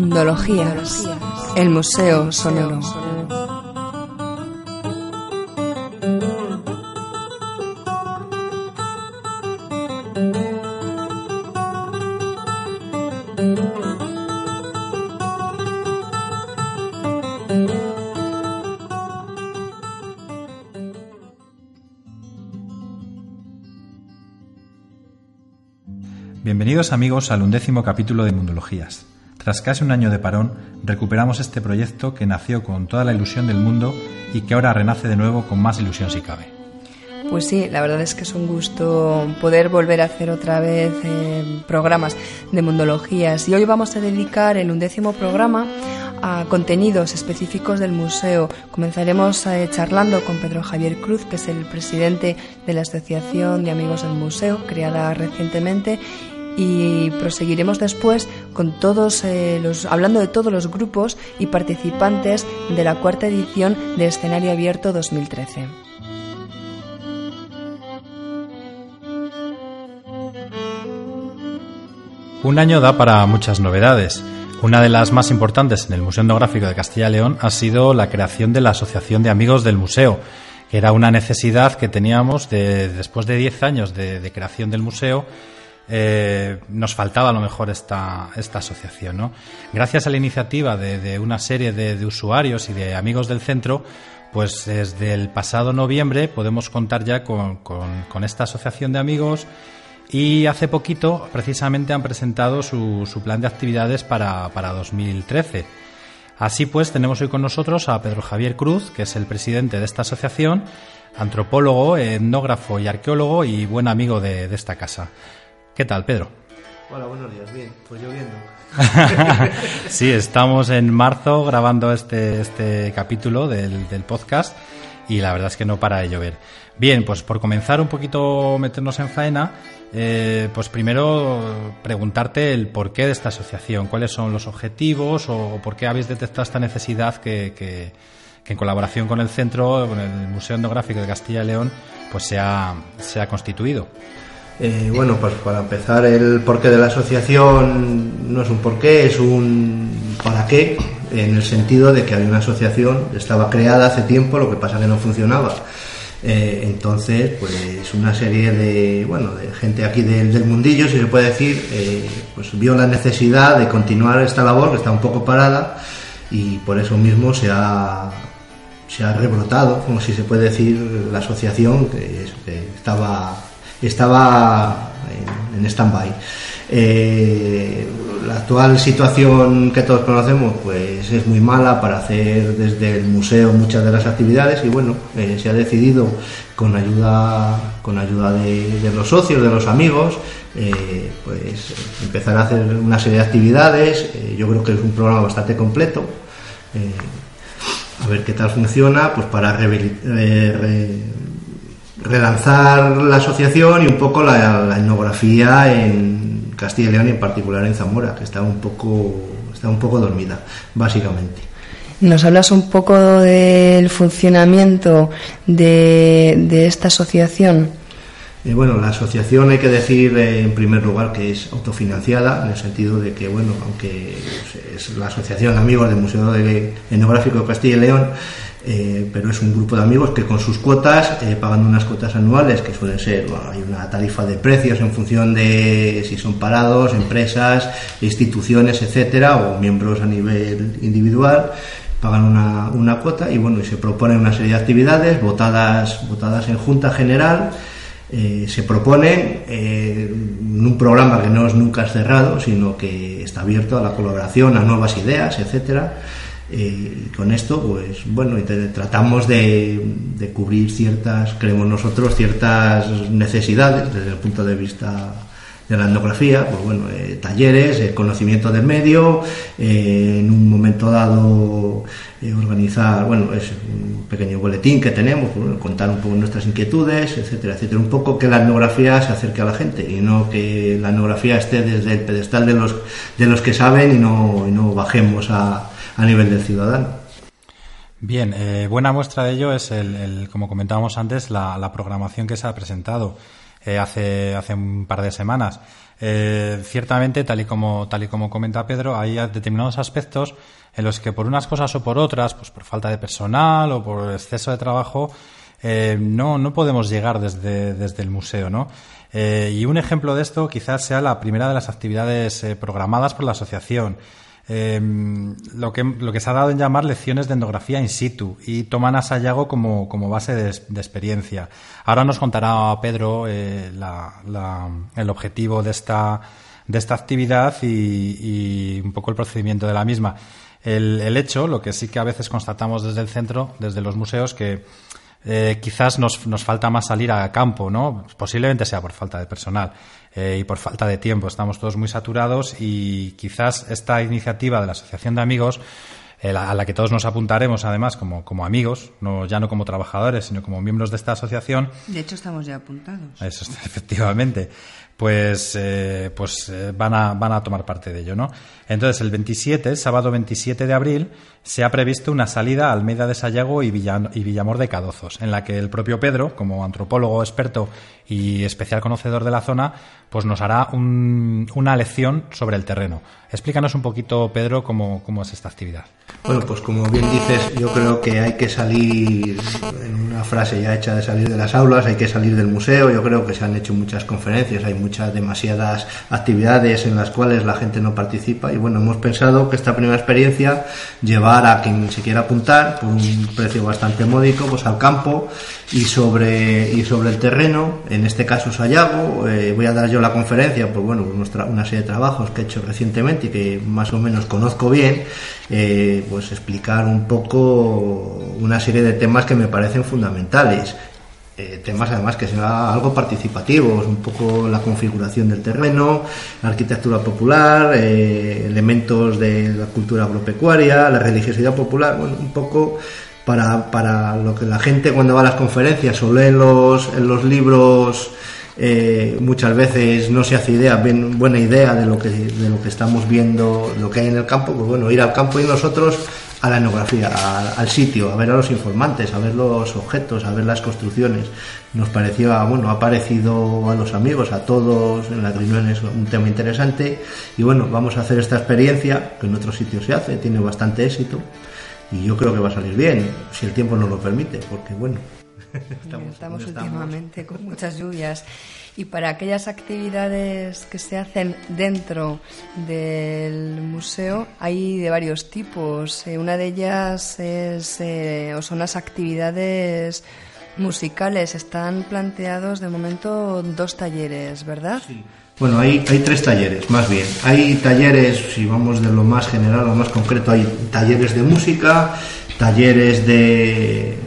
Mundologías, el Museo Sonoro. Bienvenidos amigos al undécimo capítulo de Mundologías. Tras casi un año de parón, recuperamos este proyecto que nació con toda la ilusión del mundo y que ahora renace de nuevo con más ilusión si cabe. Pues sí, la verdad es que es un gusto poder volver a hacer otra vez eh, programas de mundologías. Y hoy vamos a dedicar el undécimo programa a contenidos específicos del museo. Comenzaremos eh, charlando con Pedro Javier Cruz, que es el presidente de la Asociación de Amigos del Museo, creada recientemente, y proseguiremos después con todos eh, los hablando de todos los grupos y participantes de la cuarta edición de Escenario Abierto 2013. Un año da para muchas novedades. Una de las más importantes en el Museo Etnográfico de Castilla y León ha sido la creación de la Asociación de Amigos del Museo, que era una necesidad que teníamos de, después de 10 años de creación del museo eh, nos faltaba a lo mejor esta, esta asociación. ¿no? Gracias a la iniciativa de, una serie de, usuarios y de amigos del centro, pues desde el pasado noviembre podemos contar ya con, esta asociación de amigos y hace poquito precisamente han presentado su, plan de actividades para, para 2013. Así pues, tenemos hoy con nosotros a Pedro Javier Cruz, que es el presidente de esta asociación, antropólogo, etnógrafo y arqueólogo y buen amigo de esta casa. ¿Qué tal, Pedro? Hola, buenos días. Bien, pues lloviendo. sí, estamos en marzo grabando este, este capítulo del, podcast y la verdad es que no para de llover. Bien, pues por comenzar un poquito meternos en faena, eh, pues primero preguntarte el porqué de esta asociación, cuáles son los objetivos o, por qué habéis detectado esta necesidad que, que, en colaboración con el centro, con el Museo Etnográfico de Castilla y León, pues se ha, se ha constituido. Eh, bueno, pues para empezar, el porqué de la asociación no es un porqué, es un para qué, en el sentido de que hay una asociación, estaba creada hace tiempo, lo que pasa que no funcionaba. Eh, entonces, pues una serie de, bueno, de gente aquí del, mundillo, si se puede decir, eh, pues vio la necesidad de continuar esta labor que está un poco parada y por eso mismo se ha, se ha rebrotado, como si se puede decir, la asociación que estaba estaba en, stand-by. Eh, la actual situación que todos conocemos pues es muy mala para hacer desde el museo muchas de las actividades y bueno eh, se ha decidido con ayuda con ayuda de, los socios de los amigos eh, pues empezar a hacer una serie de actividades yo creo que es un programa bastante completo a ver qué tal funciona pues para relanzar la asociación y un poco la, etnografía en Castilla y León y en particular en Zamora, que está un poco, está un poco dormida, básicamente. ¿Nos hablas un poco del funcionamiento de, esta asociación? Eh, bueno, la asociación hay que decir eh, en primer lugar que es autofinanciada, en el sentido de que, bueno, aunque es la Asociación de Amigos del Museo Etnográfico de Castilla y León, eh, pero es un grupo de amigos que con sus cuotas, pagando unas cuotas anuales, que suelen ser, hay una tarifa de precios en función de si son parados, empresas, instituciones, etcétera, o miembros a nivel individual, pagan una, una cuota y bueno, y se proponen una serie de actividades votadas, votadas en Junta General. Eh, se proponen en un programa que no es nunca cerrado, sino que está abierto a la colaboración, a nuevas ideas, etcétera. Eh, con esto, pues bueno, tratamos de, cubrir ciertas, creemos nosotros, ciertas necesidades desde el punto de vista de la etnografía, pues bueno, eh, talleres, eh, conocimiento del medio, en un momento dado organizar, bueno, es un pequeño boletín que tenemos, contar un poco nuestras inquietudes, etcétera, etcétera, un poco que la etnografía se acerque a la gente y no que la etnografía esté desde el pedestal de los, de los que saben y no, y no bajemos a a nivel del ciudadano. Bien, eh, buena muestra de ello es, el, como comentábamos antes, la, programación que se ha presentado. hace, hace un par de semanas. Ciertamente, tal y como, tal y como comenta Pedro, hay determinados aspectos en los que por unas cosas o por otras, pues por falta de personal o por exceso de trabajo, no, no podemos llegar desde, desde el museo, ¿no? Eh, y un ejemplo de esto quizás sea la primera de las actividades eh, programadas por la asociación. Em, lo, que, lo que se ha dado en llamar lecciones de etnografía in situ y toman a Sayago como, como base de, experiencia. Ahora nos contará Pedro eh, el objetivo de esta, de esta actividad y, y, un poco el procedimiento de la misma. El, el hecho, lo que sí que a veces constatamos desde el centro, desde los museos, que eh, quizás nos, nos, falta más salir a campo, ¿no? Posiblemente sea por falta de personal eh, y por falta de tiempo. Estamos todos muy saturados y quizás esta iniciativa de la Asociación de Amigos eh, a la que todos nos apuntaremos además como, como amigos, no, ya no como trabajadores, sino como miembros de esta asociación. De hecho, estamos ya apuntados. Eso, efectivamente pues, eh, pues eh, van, a, van a tomar parte de ello, ¿no? Entonces, el 27, sábado 27 de abril, se ha previsto una salida a Almeida de Sayago y, y Villamor de Cadozos, en la que el propio Pedro, como antropólogo experto y especial conocedor de la zona, pues nos hará una lección sobre el terreno. Explícanos un poquito, Pedro, cómo, cómo es esta actividad. Bueno, pues como bien dices, yo creo que hay que salir, en una frase ya hecha de salir de las aulas, hay que salir del museo, yo creo que se han hecho muchas conferencias, hay muchas, demasiadas actividades en las cuales la gente no participa y bueno, hemos pensado que esta primera experiencia llevar a quien se quiera apuntar por un precio bastante módico, pues al campo y sobre, y sobre el terreno, en este caso Sayago, eh, voy a dar yo la conferencia, pues bueno, una serie de trabajos que he hecho recientemente y que más o menos conozco bien, eh, pues explicar un poco una serie de temas que me parecen fundamentales. Eh, temas además que sea algo participativos, un poco la configuración del terreno, la arquitectura popular, elementos de la cultura agropecuaria, la religiosidad popular, bueno, un poco para, para lo que la gente cuando va a las conferencias o lee los, en los libros eh, muchas veces no se hace idea, bien, buena idea de lo, que, de lo que estamos viendo, lo que hay en el campo, pues bueno, ir al campo y nosotros a la etnografía, al sitio, a ver a los informantes, a ver los objetos, a ver las construcciones. Nos pareció, bueno, ha parecido a los amigos, a todos en la reunión es un tema interesante y bueno, vamos a hacer esta experiencia que en otros sitios se hace, tiene bastante éxito y yo creo que va a salir bien, si el tiempo nos lo permite, porque bueno. Estamos, últimamente con muchas lluvias y para aquellas actividades que se hacen dentro del museo hay de varios tipos. Eh, una de ellas es eh, o son las actividades musicales. Están planteados de momento dos talleres, ¿verdad? Sí. Bueno, hay, hay tres talleres, más bien. Hay talleres, si vamos de lo más general o más concreto, hay talleres de música, talleres de,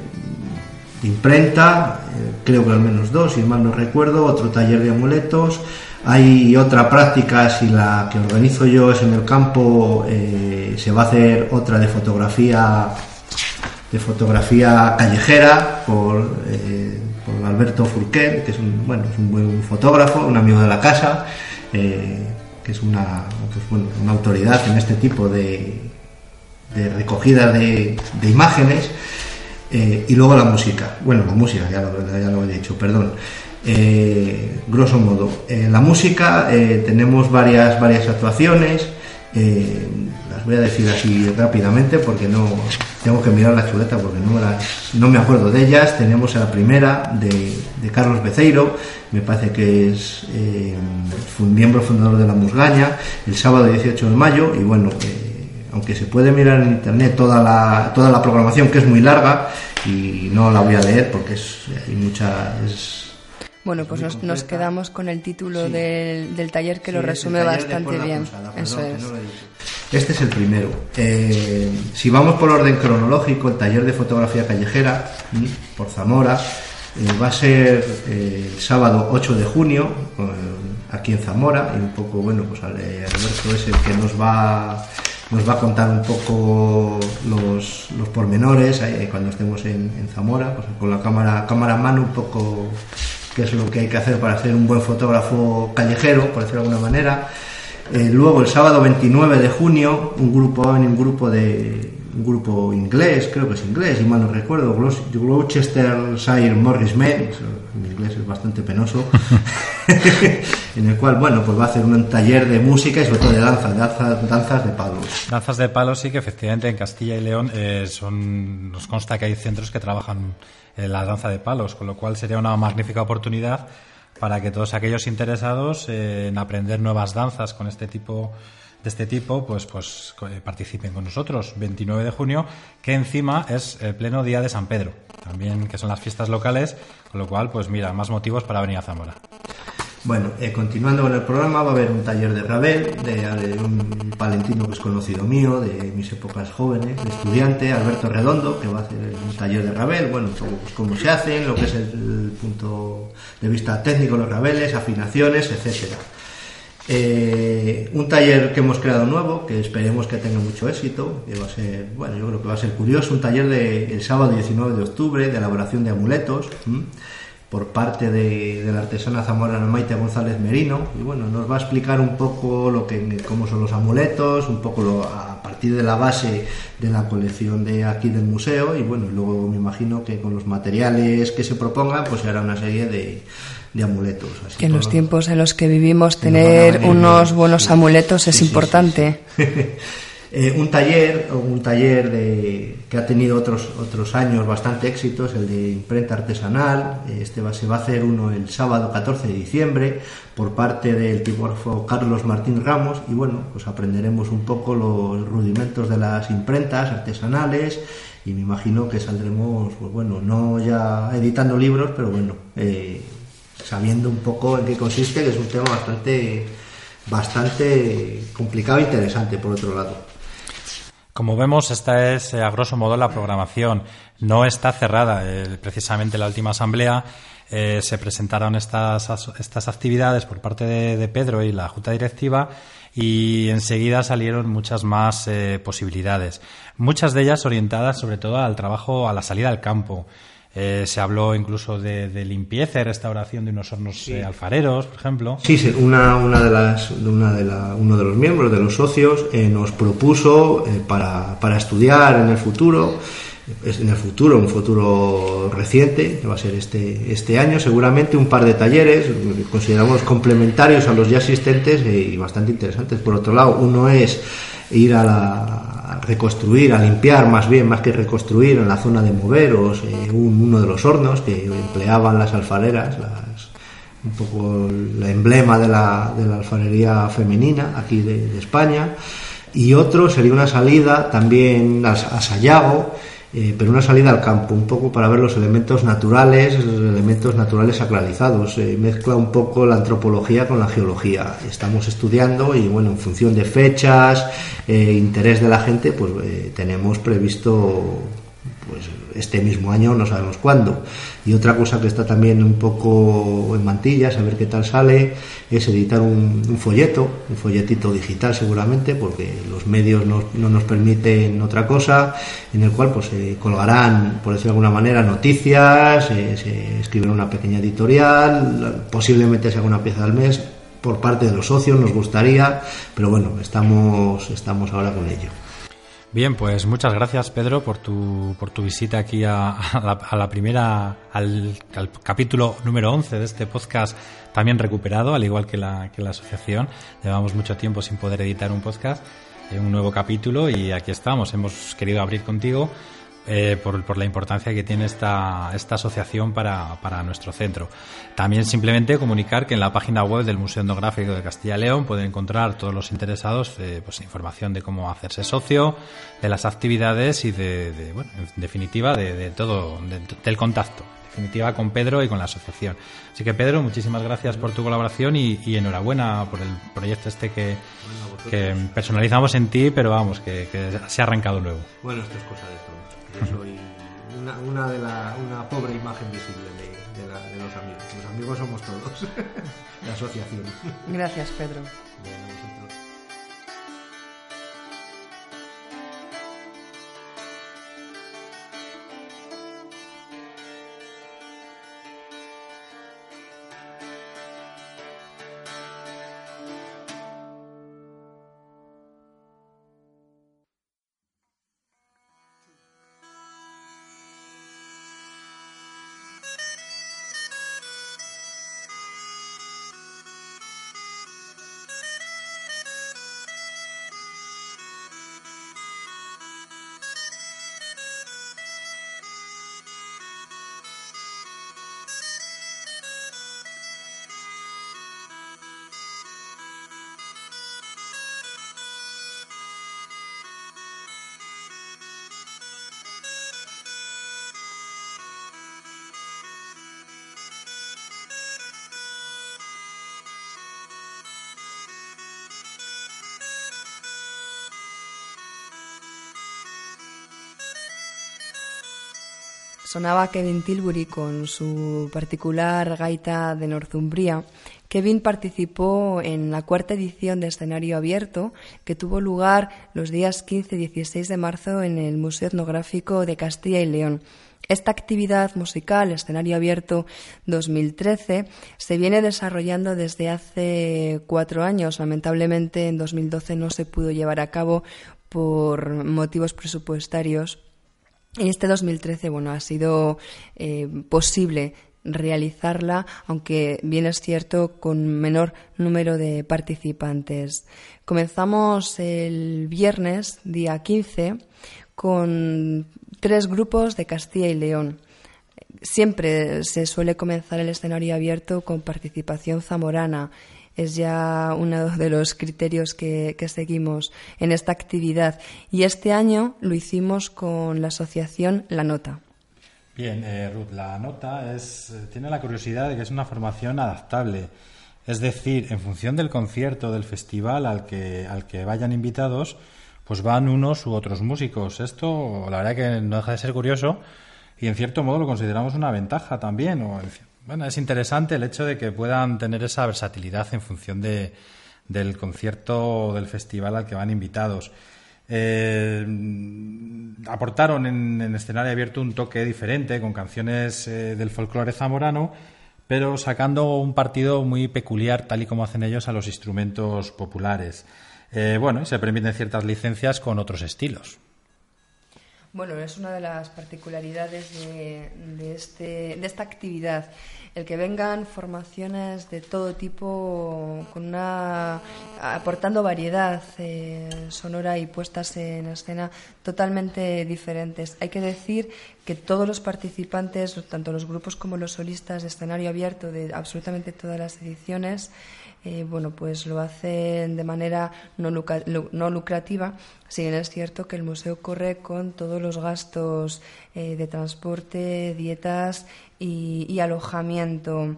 imprenta, eh, creo que al menos dos, si mal no recuerdo, otro taller de amuletos. Hay otra práctica, si la que organizo yo es en el campo, eh, se va a hacer otra de fotografía de fotografía callejera por eh, por Alberto Furquet, que es un, bueno, es un buen fotógrafo, un amigo de la casa, eh, que es una, pues, una autoridad en este tipo de, de recogida de, imágenes. Eh, y luego la música. Bueno, la música, ya lo, he dicho, perdón. Eh, grosso modo, la música tenemos varias, varias actuaciones voy a decir así rápidamente porque no tengo que mirar la chuleta porque no, me acuerdo de ellas. Tenemos la primera de, Carlos Beceiro, me parece que es eh, miembro fundador de la Musgaña, el sábado 18 de mayo y bueno, eh, aunque se puede mirar en internet toda la, toda la programación que es muy larga y no la voy a leer porque es, hay mucha... Bueno, pues nos, quedamos con el título del, taller que lo resume bastante bien. Eso es. Este es el primero. Eh, si vamos por orden cronológico, el taller de fotografía callejera por Zamora eh, va a ser eh, el sábado 8 de junio aquí en Zamora y un poco, bueno, pues Alberto es el que nos va nos va a contar un poco los, los pormenores cuando estemos en, Zamora, pues con la cámara, cámara a mano un poco qué es lo que hay que hacer para hacer un buen fotógrafo callejero, por decirlo de alguna manera. Eh, luego, el sábado 29 de junio, un grupo, un grupo de, un grupo inglés, creo que es inglés, y mal no recuerdo, Gloucestershire Morris Men, mi inglés es bastante penoso, en el cual, bueno, pues va a hacer un taller de música y sobre todo de danza, danzas de palos. Danzas de palos sí que efectivamente en Castilla y León eh, son, nos consta que hay centros que trabajan en la danza de palos, con lo cual sería una magnífica oportunidad para que todos aquellos interesados en aprender nuevas danzas con este tipo de este tipo, pues, pues eh, participen con nosotros. 29 de junio, que encima es el pleno día de San Pedro, también que son las fiestas locales, con lo cual, pues mira, más motivos para venir a Zamora. Bueno, eh, continuando con el programa, va a haber un taller de Ravel, de, un palentino que es conocido mío, de mis épocas jóvenes, de estudiante, Alberto Redondo, que va a hacer un taller de Ravel, bueno, pues, cómo se hacen, lo que es el, punto de vista técnico, los Raveles, afinaciones, etcétera. Eh, un taller que hemos creado nuevo, que esperemos que tenga mucho éxito, que va a ser, bueno, yo creo que va a ser curioso, un taller de, el sábado 19 de octubre de elaboración de amuletos por parte de, la artesana zamorana Maite González Merino. Y bueno, nos va a explicar un poco lo que, cómo son los amuletos, un poco lo, a partir de la base de la colección de aquí del museo. Y bueno, luego me imagino que con los materiales que se propongan pues se hará una serie de, amuletos. que en los tiempos en los que vivimos tener unos buenos amuletos es importante. Eh, un taller, un taller de, que ha tenido otros, otros años bastante éxitos, el de imprenta artesanal. Este va, se va a hacer uno el sábado 14 de diciembre por parte del tipógrafo Carlos Martín Ramos y bueno, pues aprenderemos un poco los rudimentos de las imprentas artesanales y me imagino que saldremos, pues bueno, no ya editando libros, pero bueno, eh, sabiendo un poco en qué consiste, que es un tema bastante bastante complicado e interesante por otro lado. Como vemos, esta es eh, a grosso modo la programación. No está cerrada. Eh, precisamente la última asamblea eh, se presentaron estas, estas actividades por parte de, Pedro y la Junta Directiva y enseguida salieron muchas más posibilidades. Muchas de ellas orientadas sobre todo al trabajo, a la salida al campo. Eh, se habló incluso de, limpieza y restauración de unos hornos eh, alfareros, por ejemplo. Sí, una, una de las, una de la, uno de los miembros, de los socios, eh, nos propuso para, para, estudiar en el futuro, en el futuro, un futuro reciente, que va a ser este, este año, seguramente un par de talleres, consideramos complementarios a los ya existentes y bastante interesantes. Por otro lado, uno es ir a la reconstruir, a limpiar más bien, más que reconstruir en la zona de Moveros, eh, uno de los hornos que empleaban las alfareras, un poco el emblema de la, de la alfarería femenina aquí de, España. Y otro sería una salida también a Sayago, eh, pero una salida al campo, un poco para ver los elementos naturales, los elementos naturales sacralizados. Eh, mezcla un poco la antropología con la geología. Estamos estudiando y, bueno, en función de fechas, eh, interés de la gente, pues tenemos previsto este mismo año, no sabemos cuándo. Y otra cosa que está también un poco en mantillas, a ver qué tal sale, es editar un, folleto, un folletito digital seguramente, porque los medios no, nos permiten otra cosa, en el cual pues se colgarán, por decirlo de alguna manera, noticias, se escriben una pequeña editorial, posiblemente se haga una pieza al mes, por parte de los socios nos gustaría, pero bueno, estamos, estamos ahora con ello. Bien, pues muchas gracias Pedro por tu, por tu visita aquí a, la, primera, al, capítulo número 11 de este podcast también recuperado, al igual que la, que la asociación. Llevamos mucho tiempo sin poder editar un podcast, eh, un nuevo capítulo y aquí estamos. Hemos querido abrir contigo eh, por, la importancia que tiene esta, esta asociación para, nuestro centro. También simplemente comunicar que en la página web del Museo Etnográfico de Castilla y León pueden encontrar todos los interesados eh, pues, información de cómo hacerse socio, de las actividades y de, bueno, en definitiva de, todo, del contacto definitiva con Pedro y con la asociación. Así que Pedro, muchísimas gracias por tu colaboración y, enhorabuena por el proyecto este que, que, personalizamos en ti, pero vamos, que, se ha arrancado nuevo. Bueno, esto es cosa de todos soy una, una, de la, una pobre imagen visible de, de, la, de, los amigos. Los amigos somos todos, la asociación. Gracias, Pedro. Sonaba Kevin Tilbury con su particular gaita de Northumbria. Kevin participó en la cuarta edición de escenario abierto que tuvo lugar los días 15 y 16 de marzo en el Museo Etnográfico de Castilla y León. Esta actividad musical, escenario abierto 2013, se viene desarrollando desde hace cuatro años. Lamentablemente en 2012 no se pudo llevar a cabo por motivos presupuestarios. Este 2013, bueno, ha sido eh, posible realizarla, aunque bien es cierto con menor número de participantes. Comenzamos el viernes, día 15, con tres grupos de Castilla y León. Siempre se suele comenzar el escenario abierto con participación zamorana. Es ya uno de los criterios que, seguimos en esta actividad. Y este año lo hicimos con la asociación La Nota. Bien, eh, Ruth, la nota es, tiene la curiosidad de que es una formación adaptable. Es decir, en función del concierto, del festival al que, al que vayan invitados, pues van unos u otros músicos. Esto, la verdad que no deja de ser curioso y en cierto modo lo consideramos una ventaja también. O, bueno, es interesante el hecho de que puedan tener esa versatilidad en función de, del concierto o del festival al que van invitados. Eh, aportaron en, en, escenario abierto un toque diferente con canciones eh, del folclore zamorano, pero sacando un partido muy peculiar, tal y como hacen ellos, a los instrumentos populares. Eh, bueno, y se permiten ciertas licencias con otros estilos. Bueno, es una de las particularidades de, este, de esta actividad, el que vengan formaciones de todo tipo, con una, aportando variedad eh, sonora y puestas en escena totalmente diferentes. Hay que decir que todos los participantes, tanto los grupos como los solistas de escenario abierto de absolutamente todas las ediciones, eh, bueno, pues lo hacen de manera no, lucrativa, si bien es cierto que el museo corre con todos los gastos eh, de transporte, dietas y, alojamiento.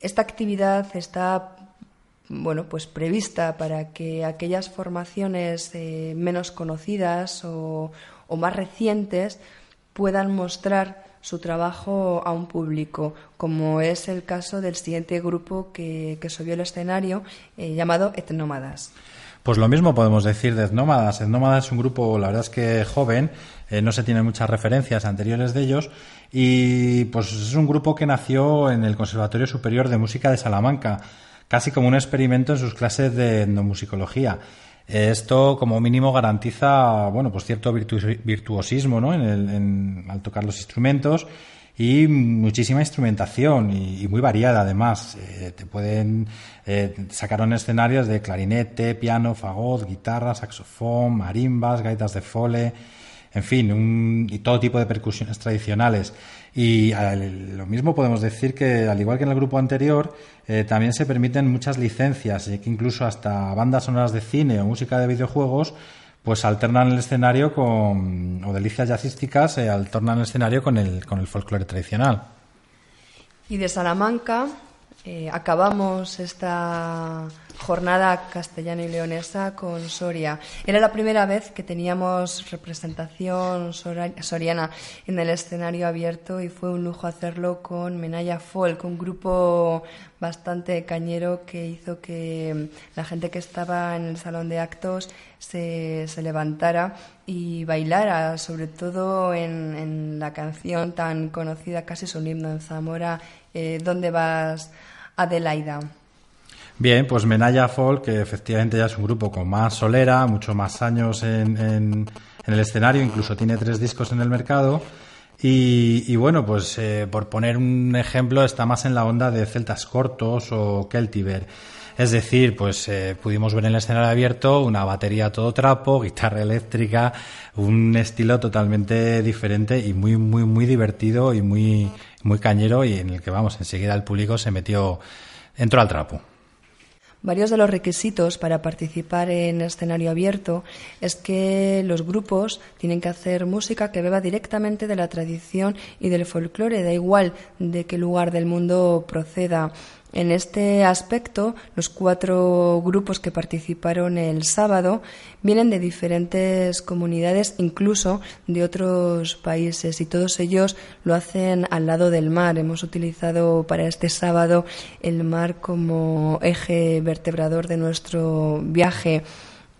Esta actividad está bueno, pues prevista para que aquellas formaciones eh, menos conocidas o, más recientes puedan mostrar su trabajo a un público, como es el caso del siguiente grupo que, subió al escenario eh, llamado Etnómadas. Pues lo mismo podemos decir de Etnómadas. Etnómadas es un grupo, la verdad es que joven, eh, no se tienen muchas referencias anteriores de ellos, y pues es un grupo que nació en el Conservatorio Superior de Música de Salamanca, casi como un experimento en sus clases de etnomusicología. Esto, como mínimo, garantiza, bueno, pues cierto virtuosismo, ¿no? En el, al tocar los instrumentos y muchísima instrumentación y, muy variada además. Eh, te pueden eh, sacar en escenarios de clarinete, piano, fagot, guitarra, saxofón, marimbas, gaitas de fole, en fin, y todo tipo de percusiones tradicionales. Y lo mismo podemos decir que, al igual que en el grupo anterior, eh, también se permiten muchas licencias, y que incluso hasta bandas sonoras de cine o música de videojuegos, pues alternan el escenario con, o delicias jazzísticas, eh, alternan el escenario con el, con el folclore tradicional. Y de Salamanca eh, acabamos esta jornada castellana y leonesa con Soria. Era la primera vez que teníamos representación soriana en el escenario abierto y fue un lujo hacerlo con Menaya Folk, un grupo bastante cañero que hizo que la gente que estaba en el salón de actos se, levantara y bailara, sobre todo en, la canción tan conocida, casi es un himno en Zamora, eh, ¿Dónde vas, Adelaida? Bien, pues Menaya Folk, que efectivamente ya es un grupo con más solera, mucho más años en, el escenario, incluso tiene tres discos en el mercado. Y, bueno, pues eh, por poner un ejemplo, está más en la onda de Celtas Cortos o Keltiver. Es decir, pues eh, pudimos ver en el escenario abierto una batería todo trapo, guitarra eléctrica, un estilo totalmente diferente y muy, muy, muy divertido y muy, muy cañero y en el que, vamos, enseguida el público se metió, entró al trapo. Varios de los requisitos para participar en escenario abierto es que los grupos tienen que hacer música que beba directamente de la tradición y del folclore, da igual de qué lugar del mundo proceda. En este aspecto, los cuatro grupos que participaron el sábado vienen de diferentes comunidades, incluso de otros países, y todos ellos lo hacen al lado del mar. Hemos utilizado para este sábado el mar como eje vertebrador de nuestro viaje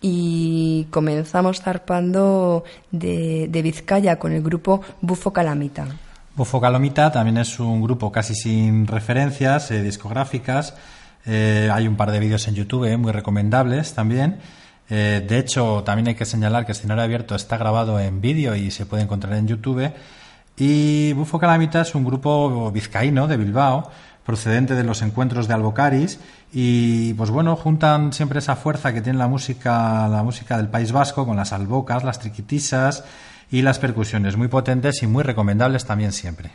y comenzamos zarpando de, Vizcaya con el grupo Bufo Calamita. Bufo Calomita también es un grupo casi sin referencias eh, discográficas. Eh, hay un par de vídeos en YouTube eh, muy recomendables también. de hecho, también hay que señalar que Escenario Abierto está grabado en vídeo y se puede encontrar en YouTube. Y Bufo Calamita es un grupo vizcaíno de Bilbao, procedente de los encuentros de Albocaris y pues bueno, juntan siempre esa fuerza que tiene la música, la música del País Vasco con las albocas, las triquitisas, y las percusiones muy potentes y muy recomendables también siempre.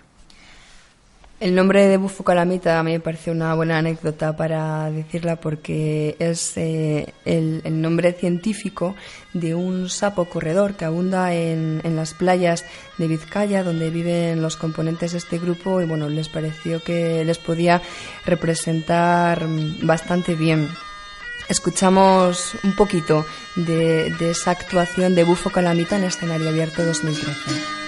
El nombre de Bufo Calamita a me parece una buena anécdota para decirla porque es eh, el, nombre científico de un sapo corredor que abunda en, en, las playas de Vizcaya donde viven los componentes de este grupo y bueno, les pareció que les podía representar bastante bien. Escuchamos un poquito de, de esa actuación de Bufo Calamita en escenario abierto 2013.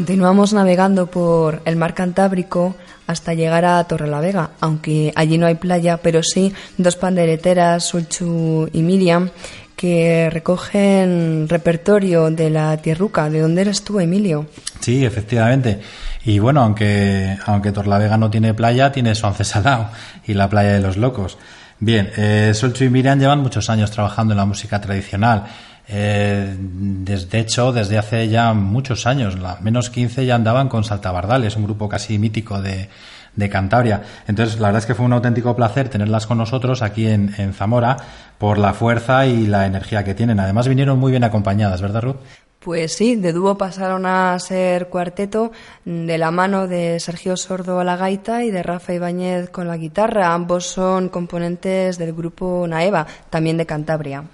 Continuamos navegando por el mar Cantábrico hasta llegar a Torrelavega, aunque allí no hay playa, pero sí dos pandereteras, Sulchu y Miriam, que recogen repertorio de la tierruca. ¿De dónde eres tú, Emilio? Sí, efectivamente. Y bueno, aunque, aunque Torrelavega no tiene playa, tiene su ancesalao y la playa de los locos. Bien, eh, y Miriam llevan muchos años trabajando en la música tradicional eh, desde hecho, desde hace ya muchos años, menos 15 ya andaban con Saltabardales, un grupo casi mítico de, de Cantabria. Entonces, la verdad es que fue un auténtico placer tenerlas con nosotros aquí en, en, Zamora por la fuerza y la energía que tienen. Además, vinieron muy bien acompañadas, ¿verdad, Ruth? Pues sí, de dúo pasaron a ser cuarteto de la mano de Sergio Sordo a la gaita y de Rafa Ibáñez con la guitarra. Ambos son componentes del grupo Naeva, también de Cantabria.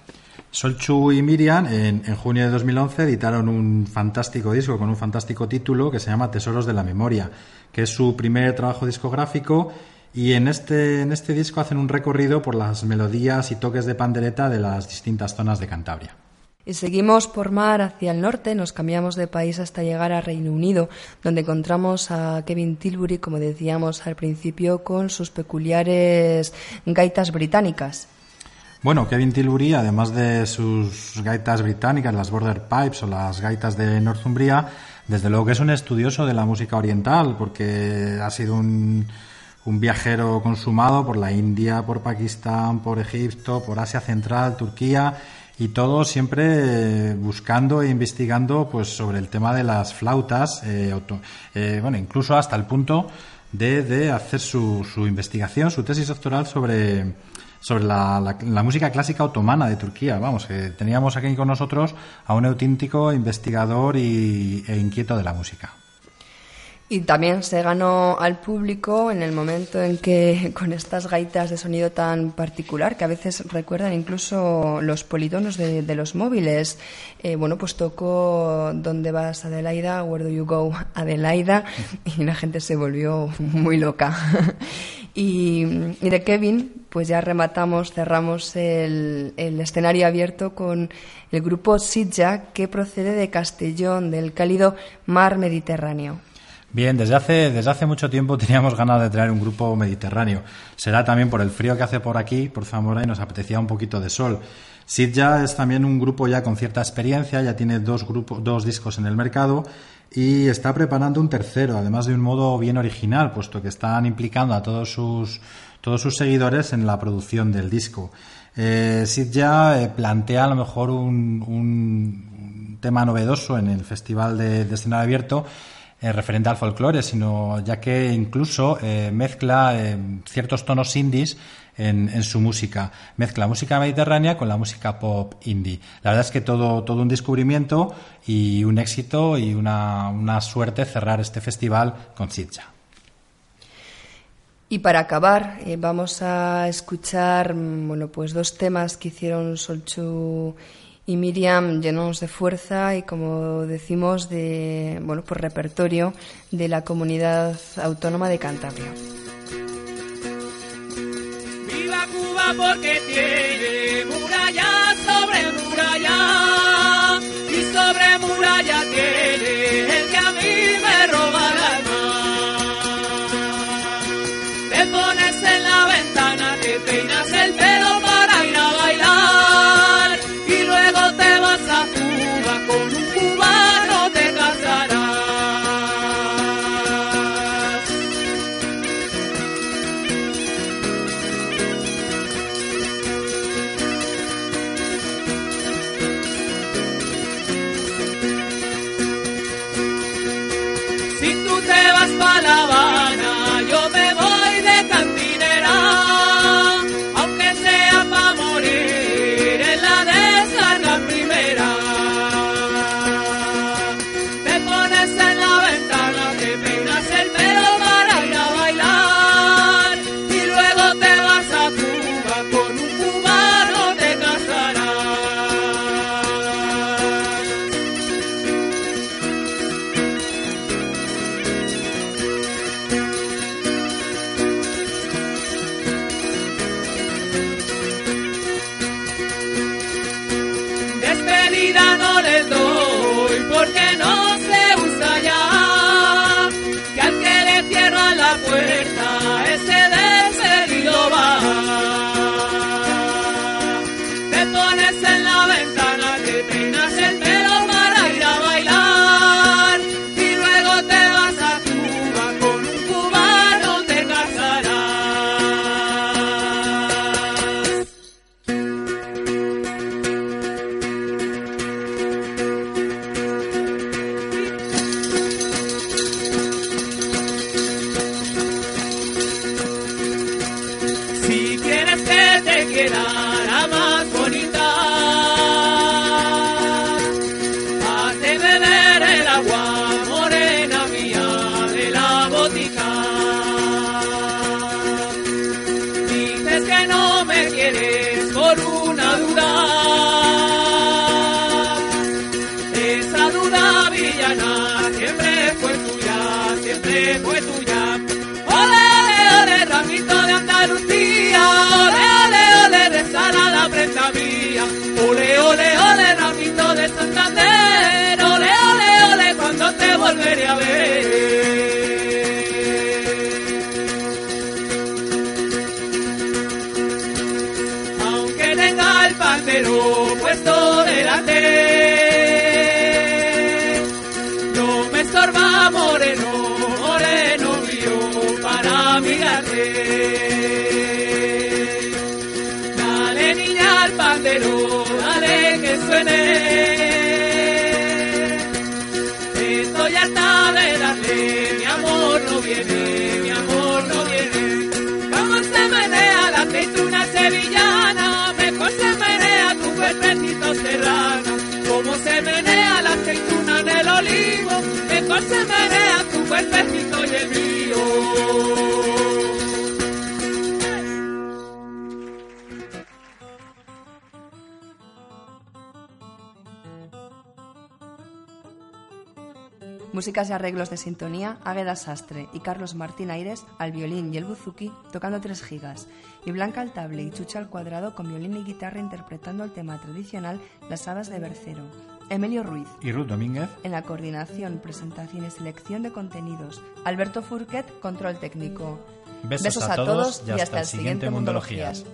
Solchu y Miriam en, junio de 2011 editaron un fantástico disco con un fantástico título que se llama Tesoros de la Memoria, que es su primer trabajo discográfico y en este, en este disco hacen un recorrido por las melodías y toques de pandereta de las distintas zonas de Cantabria. Y seguimos por mar hacia el norte, nos cambiamos de país hasta llegar a Reino Unido, donde encontramos a Kevin Tilbury, como decíamos al principio, con sus peculiares gaitas británicas. Bueno, Kevin Tilbury, además de sus gaitas británicas, las Border Pipes o las gaitas de Northumbria, desde luego que es un estudioso de la música oriental, porque ha sido un, viajero consumado por la India, por Pakistán, por Egipto, por Asia Central, Turquía y todo siempre buscando e investigando pues sobre el tema de las flautas, eh, eh, bueno, incluso hasta el punto de, de hacer su, su investigación, su tesis doctoral sobre sobre la, la, música clásica otomana de Turquía. Vamos, que teníamos aquí con nosotros a un auténtico investigador y, e inquieto de la música. Y también se ganó al público en el momento en que, con estas gaitas de sonido tan particular, que a veces recuerdan incluso los politonos de, los móviles, eh, bueno, pues tocó ¿Dónde vas, Adelaida? Where do you go, Adelaida? Y la gente se volvió muy loca. Y, de Kevin, pues ya rematamos, cerramos el, escenario abierto con el grupo Sidja, que procede de Castellón, del cálido mar Mediterráneo. Bien, desde hace, desde hace mucho tiempo teníamos ganas de traer un grupo mediterráneo. Será también por el frío que hace por aquí, por Zamora, y nos apetecía un poquito de sol. Sid ya es también un grupo ya con cierta experiencia, ya tiene dos, grupos, dos discos en el mercado y está preparando un tercero, además de un modo bien original, puesto que están implicando a todos sus, todos sus seguidores en la producción del disco. Eh, Sid ya eh, plantea a lo mejor un, un, tema novedoso en el Festival de, de Escenario Abierto eh, referente al folclore, sino ya que incluso eh, mezcla eh, ciertos tonos indies en, su música. Mezcla música mediterránea con la música pop indie. La verdad es que todo, todo un descubrimiento y un éxito y una, una suerte cerrar este festival con Sitja. Y para acabar, vamos a escuchar bueno, pues dos temas que hicieron Solchu y Miriam llenos de fuerza y, como decimos, de bueno, pues repertorio de la comunidad autónoma de Cantabria. Viva Cuba porque tiene muralla sobre muralla y sobre muralla tiene el que a mí me roba el alma. Te pones en la ventana, te peinas el pelo ver. Viene, mi amor no viene. Cómo se menea la aceituna sevillana, mejor se menea tu cuerpecito serrano. Cómo se menea la aceituna en el olivo, mejor se menea tu cuerpecito Músicas y arreglos de sintonía, Águeda Sastre y Carlos Martín Aires al violín y el buzuki tocando 3 gigas, y Blanca al table y Chucha al cuadrado con violín y guitarra interpretando el tema tradicional Las Hadas de Bercero. Emilio Ruiz. Y Ruth Domínguez. En la coordinación, presentación y selección de contenidos. Alberto Furquet, control técnico. Besos, a, todos y hasta, el siguiente Mundologías.